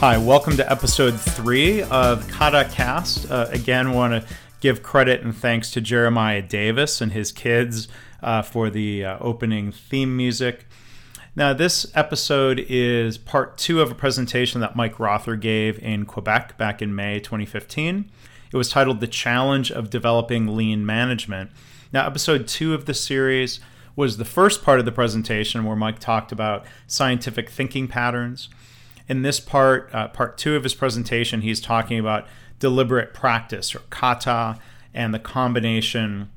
Hi, welcome to episode three of Kata Cast. Uh, again, want to give credit and thanks to Jeremiah Davis and his kids uh, for the uh, opening theme music. Now, this episode is part two of a presentation that Mike Rother gave in Quebec back in May 2015. It was titled The Challenge of Developing Lean Management. Now, episode two of the series was the first part of the presentation where Mike talked about scientific thinking patterns. In this part, uh, part two of his presentation, he's talking about deliberate practice or kata and the combination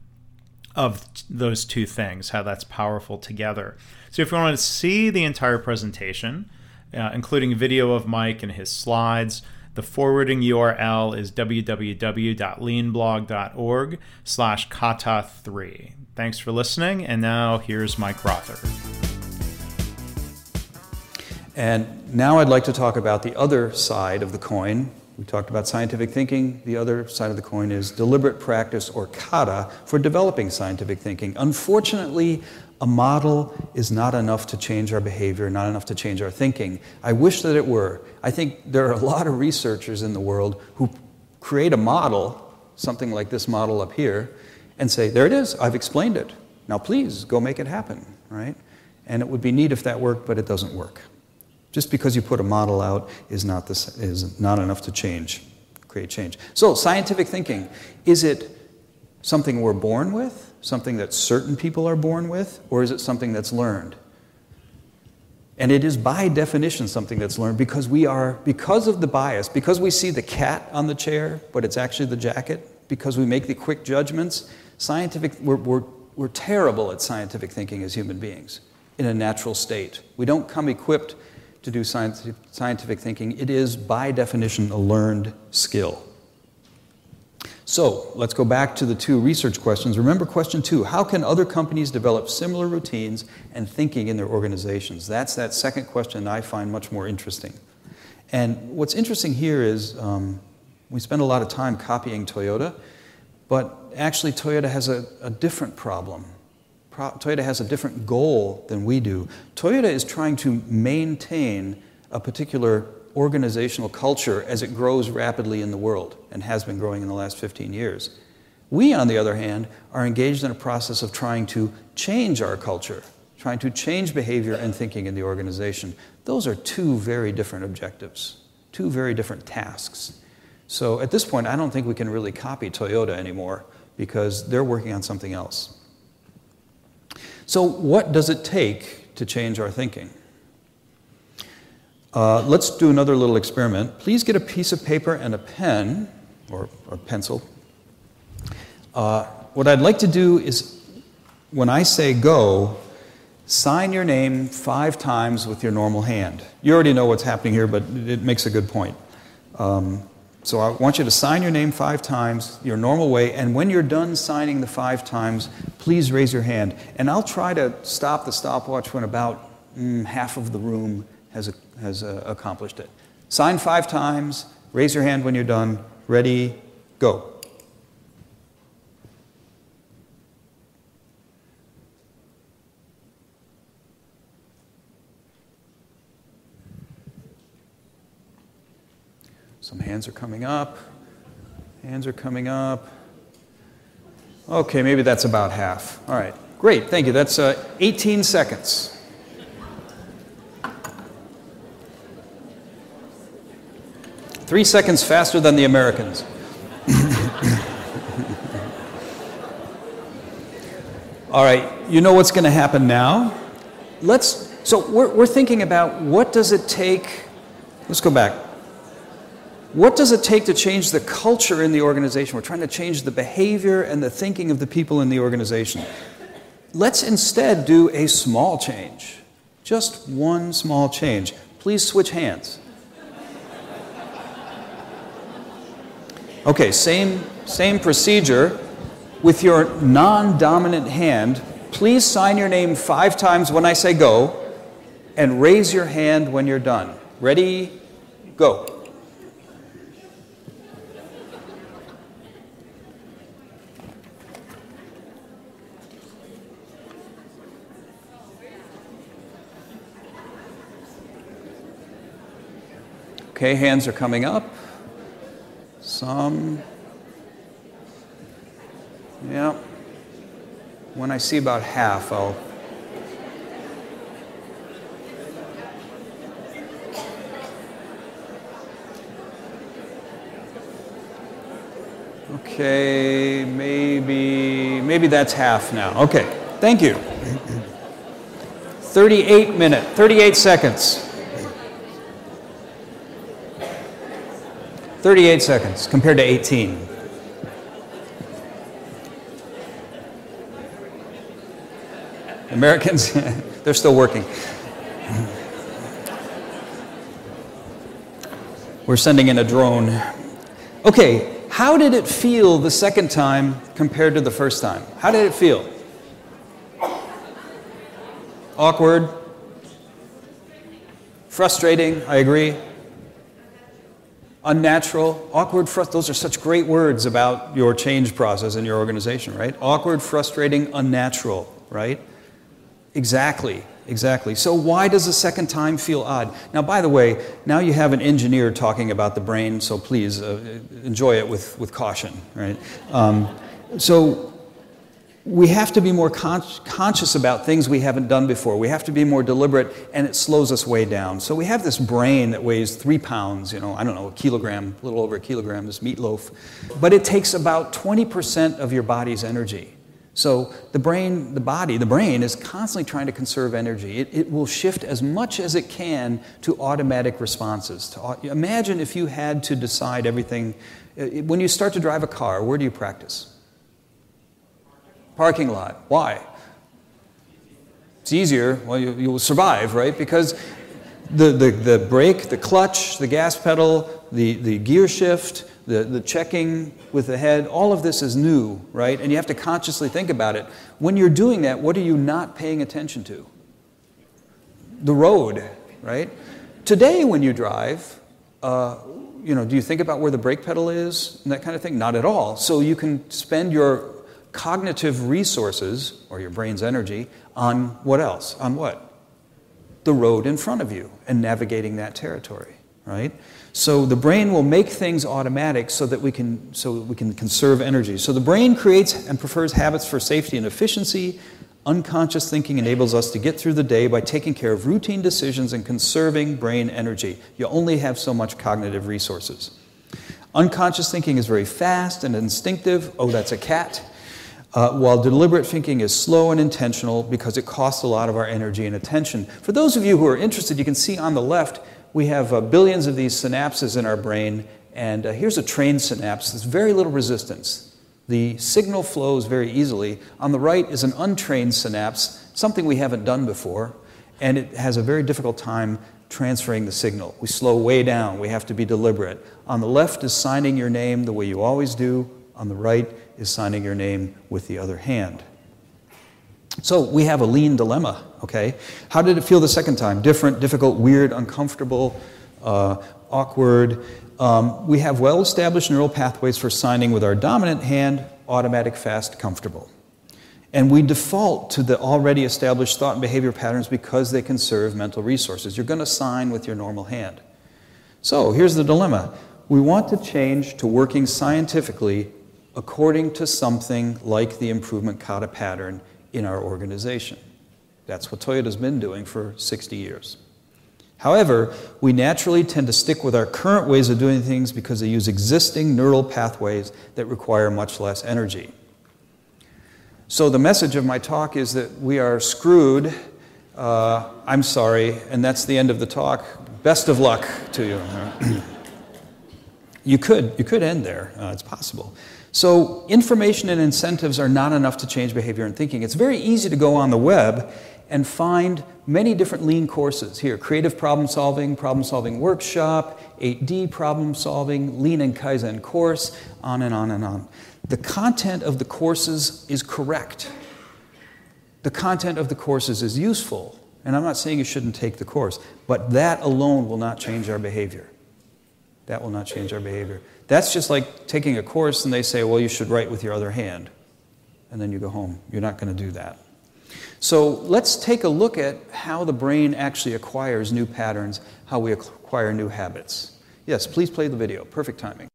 of those two things, how that's powerful together. So, if you want to see the entire presentation, uh, including video of Mike and his slides, the forwarding URL is www.leanblog.org slash kata3. Thanks for listening, and now here's Mike Rother. And now I'd like to talk about the other side of the coin. We talked about scientific thinking. The other side of the coin is deliberate practice or kata for developing scientific thinking. Unfortunately, a model is not enough to change our behavior, not enough to change our thinking. I wish that it were. I think there are a lot of researchers in the world who create a model, something like this model up here, and say, there it is, I've explained it. Now please go make it happen, right? And it would be neat if that worked, but it doesn't work. Just because you put a model out is not, this, is not enough to change, create change. So, scientific thinking is it something we're born with, something that certain people are born with, or is it something that's learned? And it is by definition something that's learned because we are, because of the bias, because we see the cat on the chair, but it's actually the jacket, because we make the quick judgments, scientific, we're, we're, we're terrible at scientific thinking as human beings in a natural state. We don't come equipped to do scientific thinking. It is, by definition, a learned skill. So let's go back to the two research questions. Remember question two how can other companies develop similar routines and thinking in their organizations? That's that second question I find much more interesting. And what's interesting here is um, we spend a lot of time copying Toyota, but actually, Toyota has a, a different problem. Toyota has a different goal than we do. Toyota is trying to maintain a particular organizational culture as it grows rapidly in the world and has been growing in the last 15 years. We, on the other hand, are engaged in a process of trying to change our culture, trying to change behavior and thinking in the organization. Those are two very different objectives, two very different tasks. So at this point, I don't think we can really copy Toyota anymore because they're working on something else. So, what does it take to change our thinking? Uh, let's do another little experiment. Please get a piece of paper and a pen, or pencil. Uh, what I'd like to do is, when I say go, sign your name five times with your normal hand. You already know what's happening here, but it makes a good point. Um, so I want you to sign your name five times, your normal way, and when you're done signing the five times, please raise your hand. And I'll try to stop the stopwatch when about mm, half of the room has, has uh, accomplished it. Sign five times, raise your hand when you're done. Ready, go. Some hands are coming up. Hands are coming up. Okay, maybe that's about half. All right, great, thank you. That's uh, 18 seconds. Three seconds faster than the Americans. All right, you know what's going to happen now? Let's, so we're, we're thinking about what does it take, let's go back. What does it take to change the culture in the organization? We're trying to change the behavior and the thinking of the people in the organization. Let's instead do a small change. Just one small change. Please switch hands. Okay, same, same procedure. With your non dominant hand, please sign your name five times when I say go, and raise your hand when you're done. Ready? Go. Okay, hands are coming up. Some. Yeah. When I see about half, I'll. Okay, maybe maybe that's half now. Okay. Thank you. 38 minute, 38 seconds. 38 seconds compared to 18. Americans, they're still working. We're sending in a drone. Okay, how did it feel the second time compared to the first time? How did it feel? Awkward? Frustrating, I agree. Unnatural, awkward, those are such great words about your change process in your organization, right? Awkward, frustrating, unnatural, right? Exactly, exactly. So, why does the second time feel odd? Now, by the way, now you have an engineer talking about the brain, so please uh, enjoy it with, with caution, right? Um, so, we have to be more con- conscious about things we haven't done before. We have to be more deliberate, and it slows us way down. So, we have this brain that weighs three pounds, you know, I don't know, a kilogram, a little over a kilogram, this meatloaf, but it takes about 20% of your body's energy. So the brain, the body, the brain is constantly trying to conserve energy. It, it will shift as much as it can to automatic responses. To, imagine if you had to decide everything. Uh, when you start to drive a car, where do you practice? Parking lot. Why? It's easier. Well, you, you will survive, right? Because the, the, the brake, the clutch, the gas pedal, the, the gear shift, the, the checking with the head, all of this is new, right? And you have to consciously think about it. When you're doing that, what are you not paying attention to? The road, right? Today, when you drive, uh, you know, do you think about where the brake pedal is and that kind of thing? Not at all. So you can spend your cognitive resources or your brain's energy on what else? On what? The road in front of you and navigating that territory, right? So the brain will make things automatic so that we can so we can conserve energy. So the brain creates and prefers habits for safety and efficiency. Unconscious thinking enables us to get through the day by taking care of routine decisions and conserving brain energy. You only have so much cognitive resources. Unconscious thinking is very fast and instinctive. Oh, that's a cat. Uh, while deliberate thinking is slow and intentional because it costs a lot of our energy and attention. For those of you who are interested, you can see on the left we have uh, billions of these synapses in our brain, and uh, here's a trained synapse. There's very little resistance. The signal flows very easily. On the right is an untrained synapse, something we haven't done before, and it has a very difficult time transferring the signal. We slow way down. We have to be deliberate. On the left is signing your name the way you always do. On the right is signing your name with the other hand. So we have a lean dilemma, okay? How did it feel the second time? Different, difficult, weird, uncomfortable, uh, awkward. Um, we have well established neural pathways for signing with our dominant hand, automatic, fast, comfortable. And we default to the already established thought and behavior patterns because they conserve mental resources. You're going to sign with your normal hand. So here's the dilemma we want to change to working scientifically according to something like the improvement kata pattern in our organization. That's what Toyota's been doing for 60 years. However, we naturally tend to stick with our current ways of doing things because they use existing neural pathways that require much less energy. So, the message of my talk is that we are screwed. Uh, I'm sorry, and that's the end of the talk. Best of luck to you. you could, you could end there. Uh, it's possible. So, information and incentives are not enough to change behavior and thinking. It's very easy to go on the web and find many different lean courses here creative problem solving, problem solving workshop, 8D problem solving, lean and Kaizen course, on and on and on. The content of the courses is correct. The content of the courses is useful. And I'm not saying you shouldn't take the course, but that alone will not change our behavior. That will not change our behavior. That's just like taking a course and they say, well, you should write with your other hand. And then you go home. You're not going to do that. So let's take a look at how the brain actually acquires new patterns, how we acquire new habits. Yes, please play the video. Perfect timing.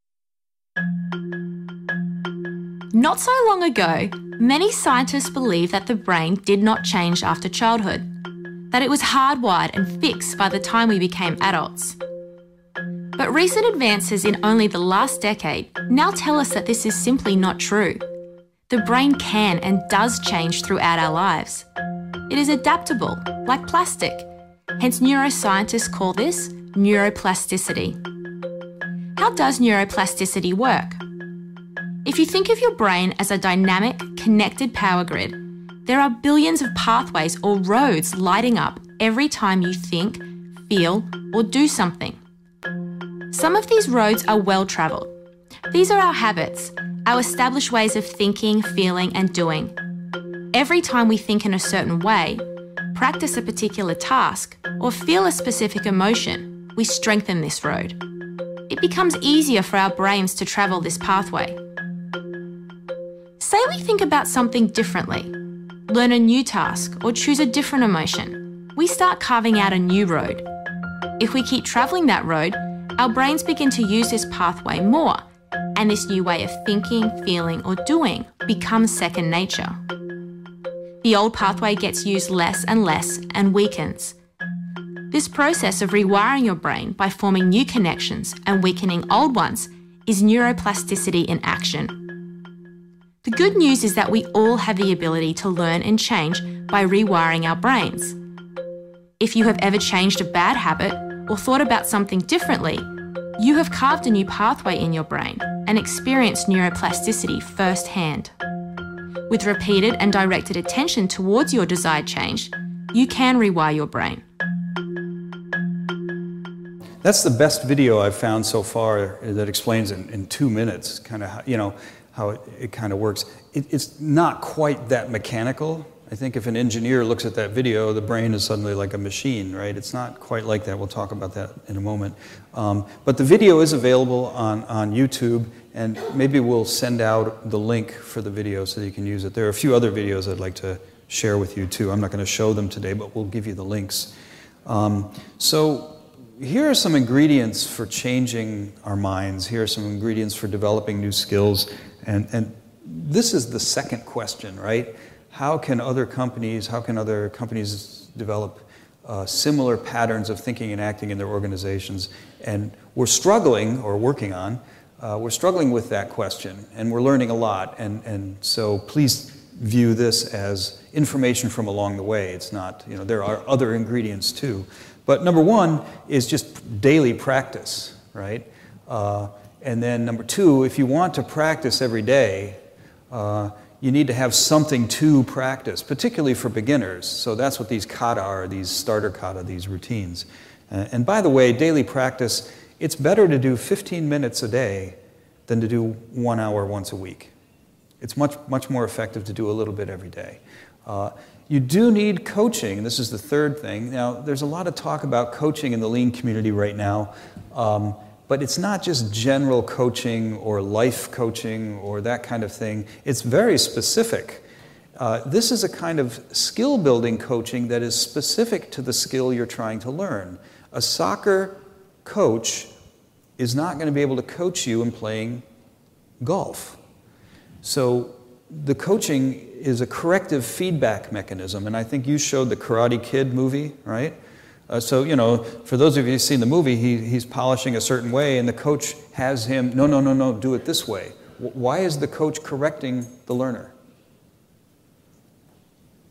Not so long ago, many scientists believed that the brain did not change after childhood, that it was hardwired and fixed by the time we became adults. But recent advances in only the last decade now tell us that this is simply not true. The brain can and does change throughout our lives. It is adaptable, like plastic. Hence, neuroscientists call this neuroplasticity. How does neuroplasticity work? If you think of your brain as a dynamic, connected power grid, there are billions of pathways or roads lighting up every time you think, feel, or do something. Some of these roads are well travelled. These are our habits, our established ways of thinking, feeling, and doing. Every time we think in a certain way, practice a particular task, or feel a specific emotion, we strengthen this road. It becomes easier for our brains to travel this pathway. Say we think about something differently, learn a new task, or choose a different emotion. We start carving out a new road. If we keep travelling that road, our brains begin to use this pathway more, and this new way of thinking, feeling, or doing becomes second nature. The old pathway gets used less and less and weakens. This process of rewiring your brain by forming new connections and weakening old ones is neuroplasticity in action. The good news is that we all have the ability to learn and change by rewiring our brains. If you have ever changed a bad habit, or thought about something differently, you have carved a new pathway in your brain and experienced neuroplasticity firsthand. With repeated and directed attention towards your desired change, you can rewire your brain. That's the best video I've found so far that explains in, in two minutes kind of how, you know, how it, it kind of works. It, it's not quite that mechanical, I think if an engineer looks at that video, the brain is suddenly like a machine, right? It's not quite like that. We'll talk about that in a moment. Um, but the video is available on, on YouTube, and maybe we'll send out the link for the video so you can use it. There are a few other videos I'd like to share with you, too. I'm not going to show them today, but we'll give you the links. Um, so, here are some ingredients for changing our minds. Here are some ingredients for developing new skills. And, and this is the second question, right? How can other companies, how can other companies develop uh, similar patterns of thinking and acting in their organizations? And we're struggling, or working on, uh, we're struggling with that question, and we're learning a lot. And, and so please view this as information from along the way. It's not, you know, there are other ingredients too. But number one is just daily practice, right? Uh, and then number two, if you want to practice every day, uh, you need to have something to practice, particularly for beginners. So that's what these kata are, these starter kata, these routines. Uh, and by the way, daily practice, it's better to do 15 minutes a day than to do one hour once a week. It's much, much more effective to do a little bit every day. Uh, you do need coaching. This is the third thing. Now, there's a lot of talk about coaching in the lean community right now. Um, but it's not just general coaching or life coaching or that kind of thing, it's very specific. Uh, this is a kind of skill building coaching that is specific to the skill you're trying to learn. A soccer coach is not going to be able to coach you in playing golf. So the coaching is a corrective feedback mechanism, and I think you showed the Karate Kid movie, right? Uh, so, you know, for those of you who've seen the movie, he, he's polishing a certain way, and the coach has him, no, no, no, no, do it this way. W- why is the coach correcting the learner?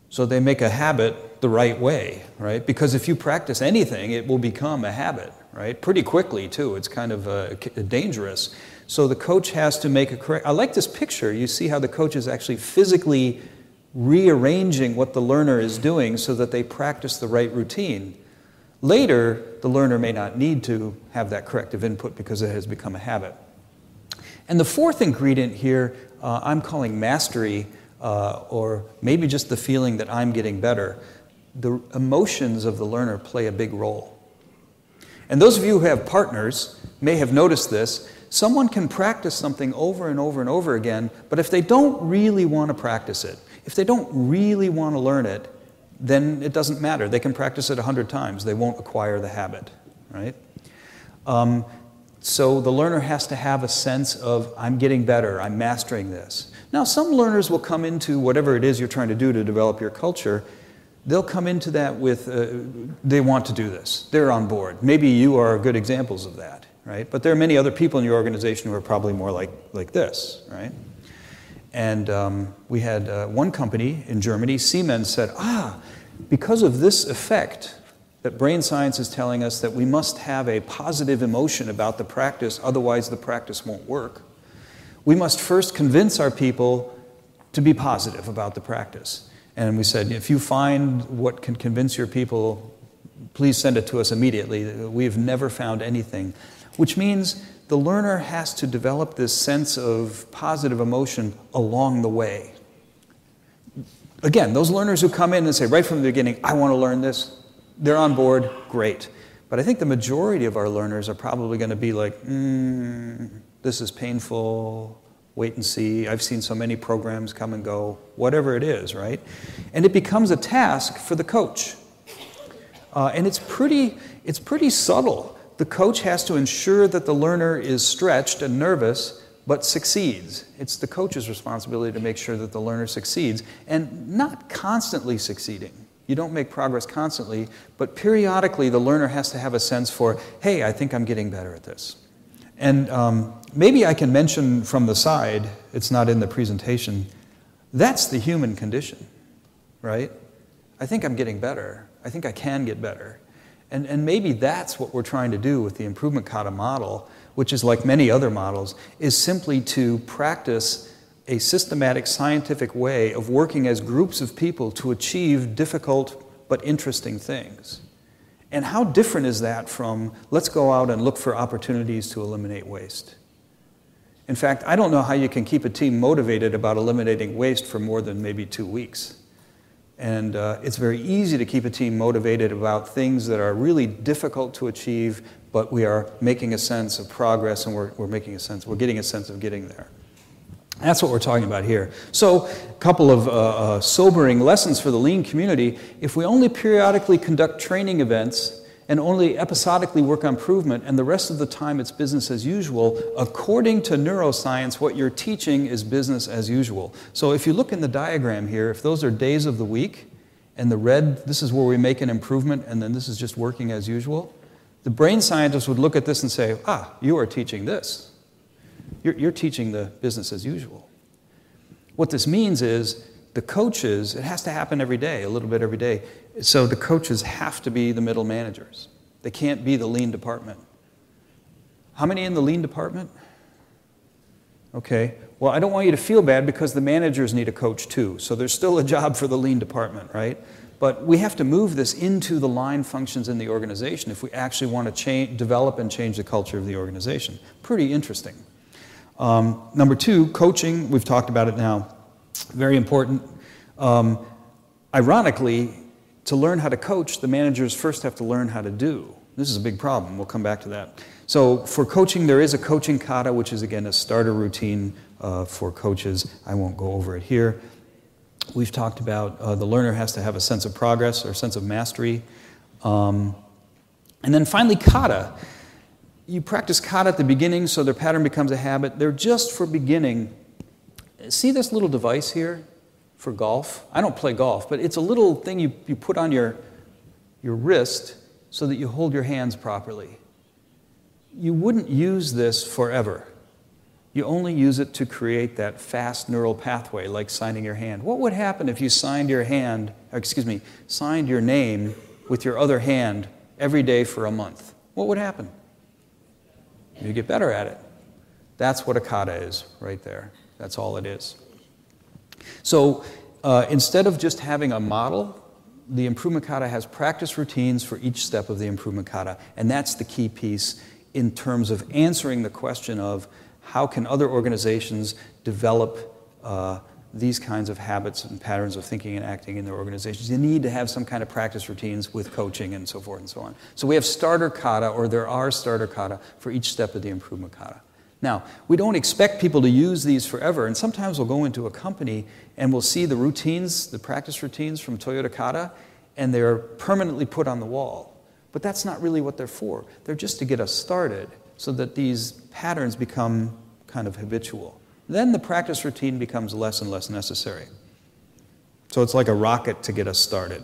So they make a habit the right way, right? Because if you practice anything, it will become a habit, right? Pretty quickly, too. It's kind of uh, dangerous. So the coach has to make a correct. I like this picture. You see how the coach is actually physically rearranging what the learner is doing so that they practice the right routine. Later, the learner may not need to have that corrective input because it has become a habit. And the fourth ingredient here, uh, I'm calling mastery, uh, or maybe just the feeling that I'm getting better. The emotions of the learner play a big role. And those of you who have partners may have noticed this. Someone can practice something over and over and over again, but if they don't really want to practice it, if they don't really want to learn it, then it doesn't matter. They can practice it a hundred times. They won't acquire the habit, right? Um, So the learner has to have a sense of, I'm getting better, I'm mastering this. Now, some learners will come into whatever it is you're trying to do to develop your culture. They'll come into that with, uh, they want to do this. They're on board. Maybe you are good examples of that, right? But there are many other people in your organization who are probably more like, like this, right? And um, we had uh, one company in Germany, Siemens, said, ah, because of this effect, that brain science is telling us that we must have a positive emotion about the practice, otherwise, the practice won't work. We must first convince our people to be positive about the practice. And we said, if you find what can convince your people, please send it to us immediately. We have never found anything. Which means the learner has to develop this sense of positive emotion along the way. Again, those learners who come in and say right from the beginning, I want to learn this, they're on board, great. But I think the majority of our learners are probably going to be like, mm, this is painful, wait and see. I've seen so many programs come and go, whatever it is, right? And it becomes a task for the coach. Uh, and it's pretty, it's pretty subtle. The coach has to ensure that the learner is stretched and nervous, but succeeds. It's the coach's responsibility to make sure that the learner succeeds and not constantly succeeding. You don't make progress constantly, but periodically the learner has to have a sense for, hey, I think I'm getting better at this. And um, maybe I can mention from the side, it's not in the presentation, that's the human condition, right? I think I'm getting better. I think I can get better. And, and maybe that's what we're trying to do with the improvement kata model, which is like many other models, is simply to practice a systematic scientific way of working as groups of people to achieve difficult but interesting things. And how different is that from let's go out and look for opportunities to eliminate waste? In fact, I don't know how you can keep a team motivated about eliminating waste for more than maybe two weeks. And uh, it's very easy to keep a team motivated about things that are really difficult to achieve, but we are making a sense of progress and we're, we're making a sense, we're getting a sense of getting there. That's what we're talking about here. So, a couple of uh, uh, sobering lessons for the lean community. If we only periodically conduct training events and only episodically work on improvement, and the rest of the time it's business as usual, according to neuroscience, what you're teaching is business as usual. So, if you look in the diagram here, if those are days of the week, and the red, this is where we make an improvement, and then this is just working as usual, the brain scientist would look at this and say, ah, you are teaching this. You're, you're teaching the business as usual. What this means is the coaches, it has to happen every day, a little bit every day. So the coaches have to be the middle managers. They can't be the lean department. How many in the lean department? Okay. Well, I don't want you to feel bad because the managers need a coach too. So there's still a job for the lean department, right? But we have to move this into the line functions in the organization if we actually want to change, develop and change the culture of the organization. Pretty interesting. Um, number two, coaching. We've talked about it now. Very important. Um, ironically, to learn how to coach, the managers first have to learn how to do. This is a big problem. We'll come back to that. So, for coaching, there is a coaching kata, which is again a starter routine uh, for coaches. I won't go over it here. We've talked about uh, the learner has to have a sense of progress or sense of mastery. Um, and then finally, kata you practice kata at the beginning so their pattern becomes a habit. They're just for beginning. See this little device here for golf? I don't play golf, but it's a little thing you, you put on your, your wrist so that you hold your hands properly. You wouldn't use this forever. You only use it to create that fast neural pathway, like signing your hand. What would happen if you signed your hand, excuse me, signed your name with your other hand every day for a month? What would happen? You get better at it. That's what a kata is right there. That's all it is. So uh, instead of just having a model, the improvement kata has practice routines for each step of the improvement kata. And that's the key piece in terms of answering the question of how can other organizations develop uh, these kinds of habits and patterns of thinking and acting in their organizations. You need to have some kind of practice routines with coaching and so forth and so on. So we have starter kata, or there are starter kata for each step of the improvement kata. Now, we don't expect people to use these forever, and sometimes we'll go into a company and we'll see the routines, the practice routines from Toyota Kata, and they're permanently put on the wall. But that's not really what they're for. They're just to get us started so that these patterns become kind of habitual. Then the practice routine becomes less and less necessary. So it's like a rocket to get us started.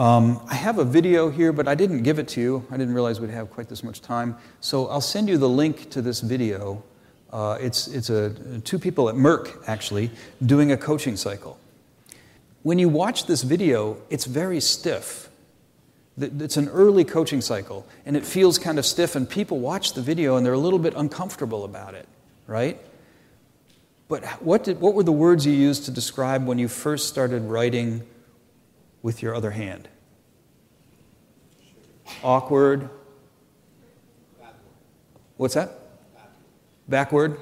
Um, I have a video here, but I didn't give it to you. I didn't realize we'd have quite this much time. So I'll send you the link to this video. Uh, it's it's a, two people at Merck, actually, doing a coaching cycle. When you watch this video, it's very stiff. It's an early coaching cycle, and it feels kind of stiff, and people watch the video and they're a little bit uncomfortable about it, right? But what, did, what were the words you used to describe when you first started writing with your other hand? Awkward. What's that? Backward.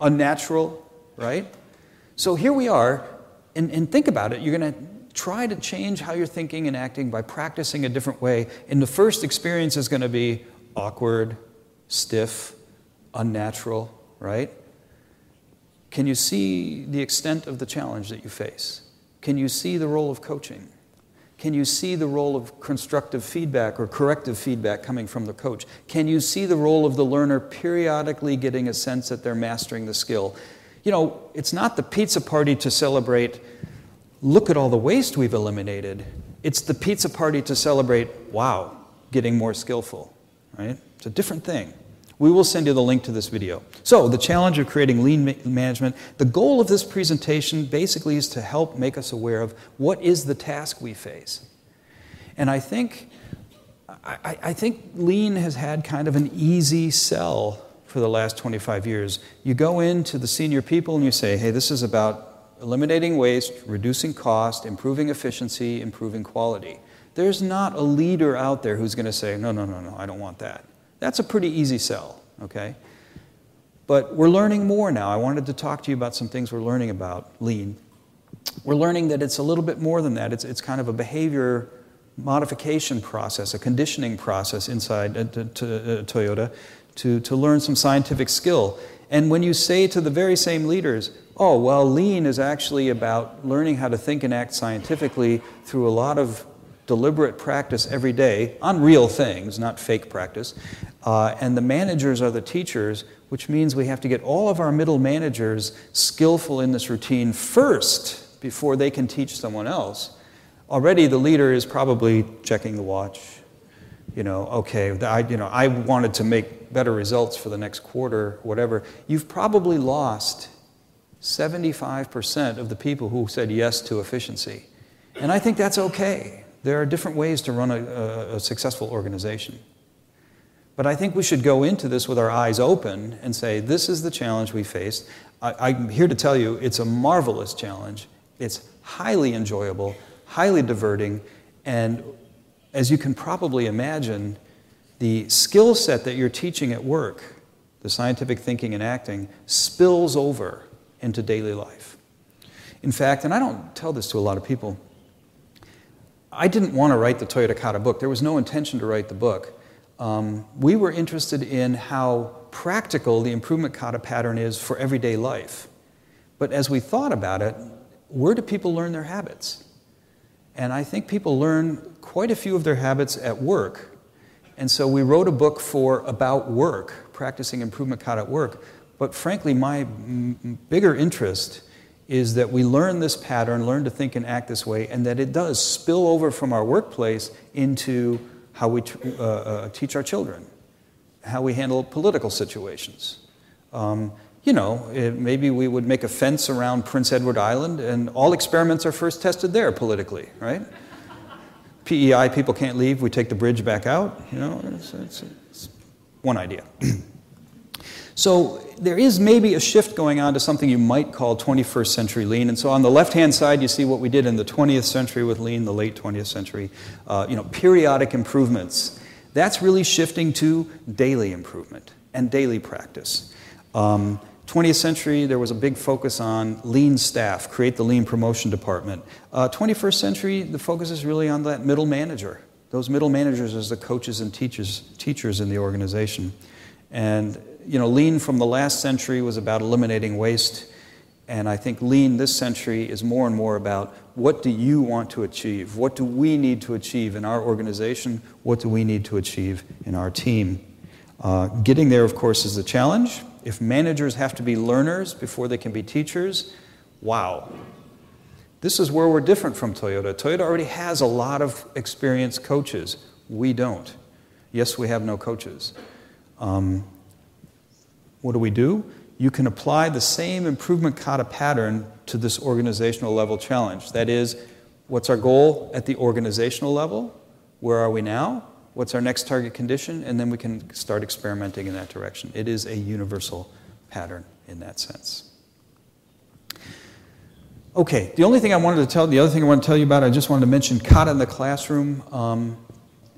Unnatural, right? So here we are, and, and think about it. You're going to try to change how you're thinking and acting by practicing a different way. And the first experience is going to be awkward, stiff, unnatural, right? Can you see the extent of the challenge that you face? Can you see the role of coaching? Can you see the role of constructive feedback or corrective feedback coming from the coach? Can you see the role of the learner periodically getting a sense that they're mastering the skill? You know, it's not the pizza party to celebrate, look at all the waste we've eliminated. It's the pizza party to celebrate, wow, getting more skillful, right? It's a different thing. We will send you the link to this video. So, the challenge of creating lean ma- management, the goal of this presentation basically is to help make us aware of what is the task we face. And I think, I, I think lean has had kind of an easy sell for the last 25 years. You go into the senior people and you say, hey, this is about eliminating waste, reducing cost, improving efficiency, improving quality. There's not a leader out there who's going to say, no, no, no, no, I don't want that. That's a pretty easy sell, okay? But we're learning more now. I wanted to talk to you about some things we're learning about lean. We're learning that it's a little bit more than that. It's, it's kind of a behavior modification process, a conditioning process inside uh, to, to, uh, Toyota to, to learn some scientific skill. And when you say to the very same leaders, oh, well, lean is actually about learning how to think and act scientifically through a lot of deliberate practice every day on real things, not fake practice. Uh, and the managers are the teachers, which means we have to get all of our middle managers skillful in this routine first before they can teach someone else. Already the leader is probably checking the watch. You know, okay, I, you know, I wanted to make better results for the next quarter, whatever. You've probably lost 75% of the people who said yes to efficiency. And I think that's okay. There are different ways to run a, a, a successful organization. But I think we should go into this with our eyes open and say, this is the challenge we faced. I, am here to tell you it's a marvelous challenge. It's highly enjoyable, highly diverting, and as you can probably imagine, the skill set that you're teaching at work, the scientific thinking and acting, spills over into daily life. In fact, and I don't tell this to a lot of people, I didn't want to write the Toyota Kata book. There was no intention to write the book. Um, we were interested in how practical the improvement kata pattern is for everyday life. But as we thought about it, where do people learn their habits? And I think people learn quite a few of their habits at work. And so we wrote a book for about work, practicing improvement kata at work. But frankly, my bigger interest is that we learn this pattern, learn to think and act this way, and that it does spill over from our workplace into how we uh, uh, teach our children, how we handle political situations. Um, you know, it, maybe we would make a fence around Prince Edward Island, and all experiments are first tested there politically, right? PEI, people can't leave, we take the bridge back out. You know, it's, it's, it's one idea. So there is maybe a shift going on to something you might call 21st century lean. And so on the left-hand side, you see what we did in the 20th century with lean, the late 20th century. Uh, you know, periodic improvements. That's really shifting to daily improvement and daily practice. Um, 20th century, there was a big focus on lean staff, create the lean promotion department. Uh, 21st century, the focus is really on that middle manager. Those middle managers as the coaches and teachers, teachers in the organization. And you know, lean from the last century was about eliminating waste. And I think lean this century is more and more about what do you want to achieve? What do we need to achieve in our organization? What do we need to achieve in our team? Uh, getting there, of course, is the challenge. If managers have to be learners before they can be teachers, wow. This is where we're different from Toyota. Toyota already has a lot of experienced coaches. We don't. Yes, we have no coaches. Um, what do we do? You can apply the same improvement kata pattern to this organizational level challenge. That is, what's our goal at the organizational level? Where are we now? What's our next target condition? And then we can start experimenting in that direction. It is a universal pattern in that sense. Okay, the only thing I wanted to tell, the other thing I want to tell you about, I just wanted to mention kata in the classroom. Um,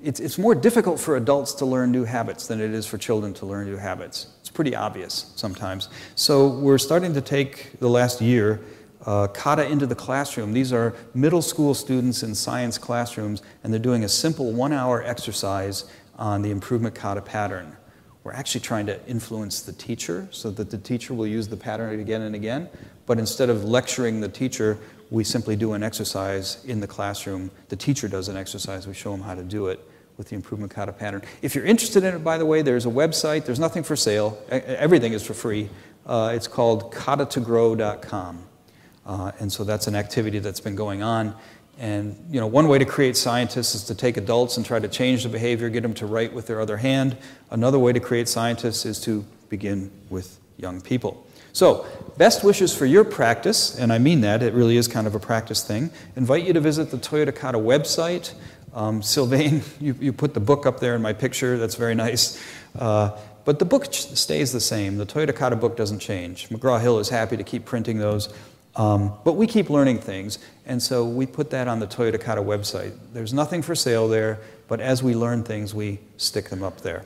it's, it's more difficult for adults to learn new habits than it is for children to learn new habits. Pretty obvious sometimes. So we're starting to take the last year uh, kata into the classroom. These are middle school students in science classrooms, and they're doing a simple one hour exercise on the improvement kata pattern. We're actually trying to influence the teacher so that the teacher will use the pattern again and again. But instead of lecturing the teacher, we simply do an exercise in the classroom. The teacher does an exercise, we show them how to do it with the improvement kata pattern. If you're interested in it, by the way, there's a website. There's nothing for sale. Everything is for free. Uh, it's called kata2grow.com. Uh, and so that's an activity that's been going on. And you know, one way to create scientists is to take adults and try to change the behavior, get them to write with their other hand. Another way to create scientists is to begin with young people. So, best wishes for your practice, and I mean that, it really is kind of a practice thing. Invite you to visit the Toyota Kata website. Um, Sylvain, you, you put the book up there in my picture, that's very nice. Uh, but the book stays the same. The Toyota Kata book doesn't change. McGraw Hill is happy to keep printing those. Um, but we keep learning things, and so we put that on the Toyota Kata website. There's nothing for sale there, but as we learn things, we stick them up there.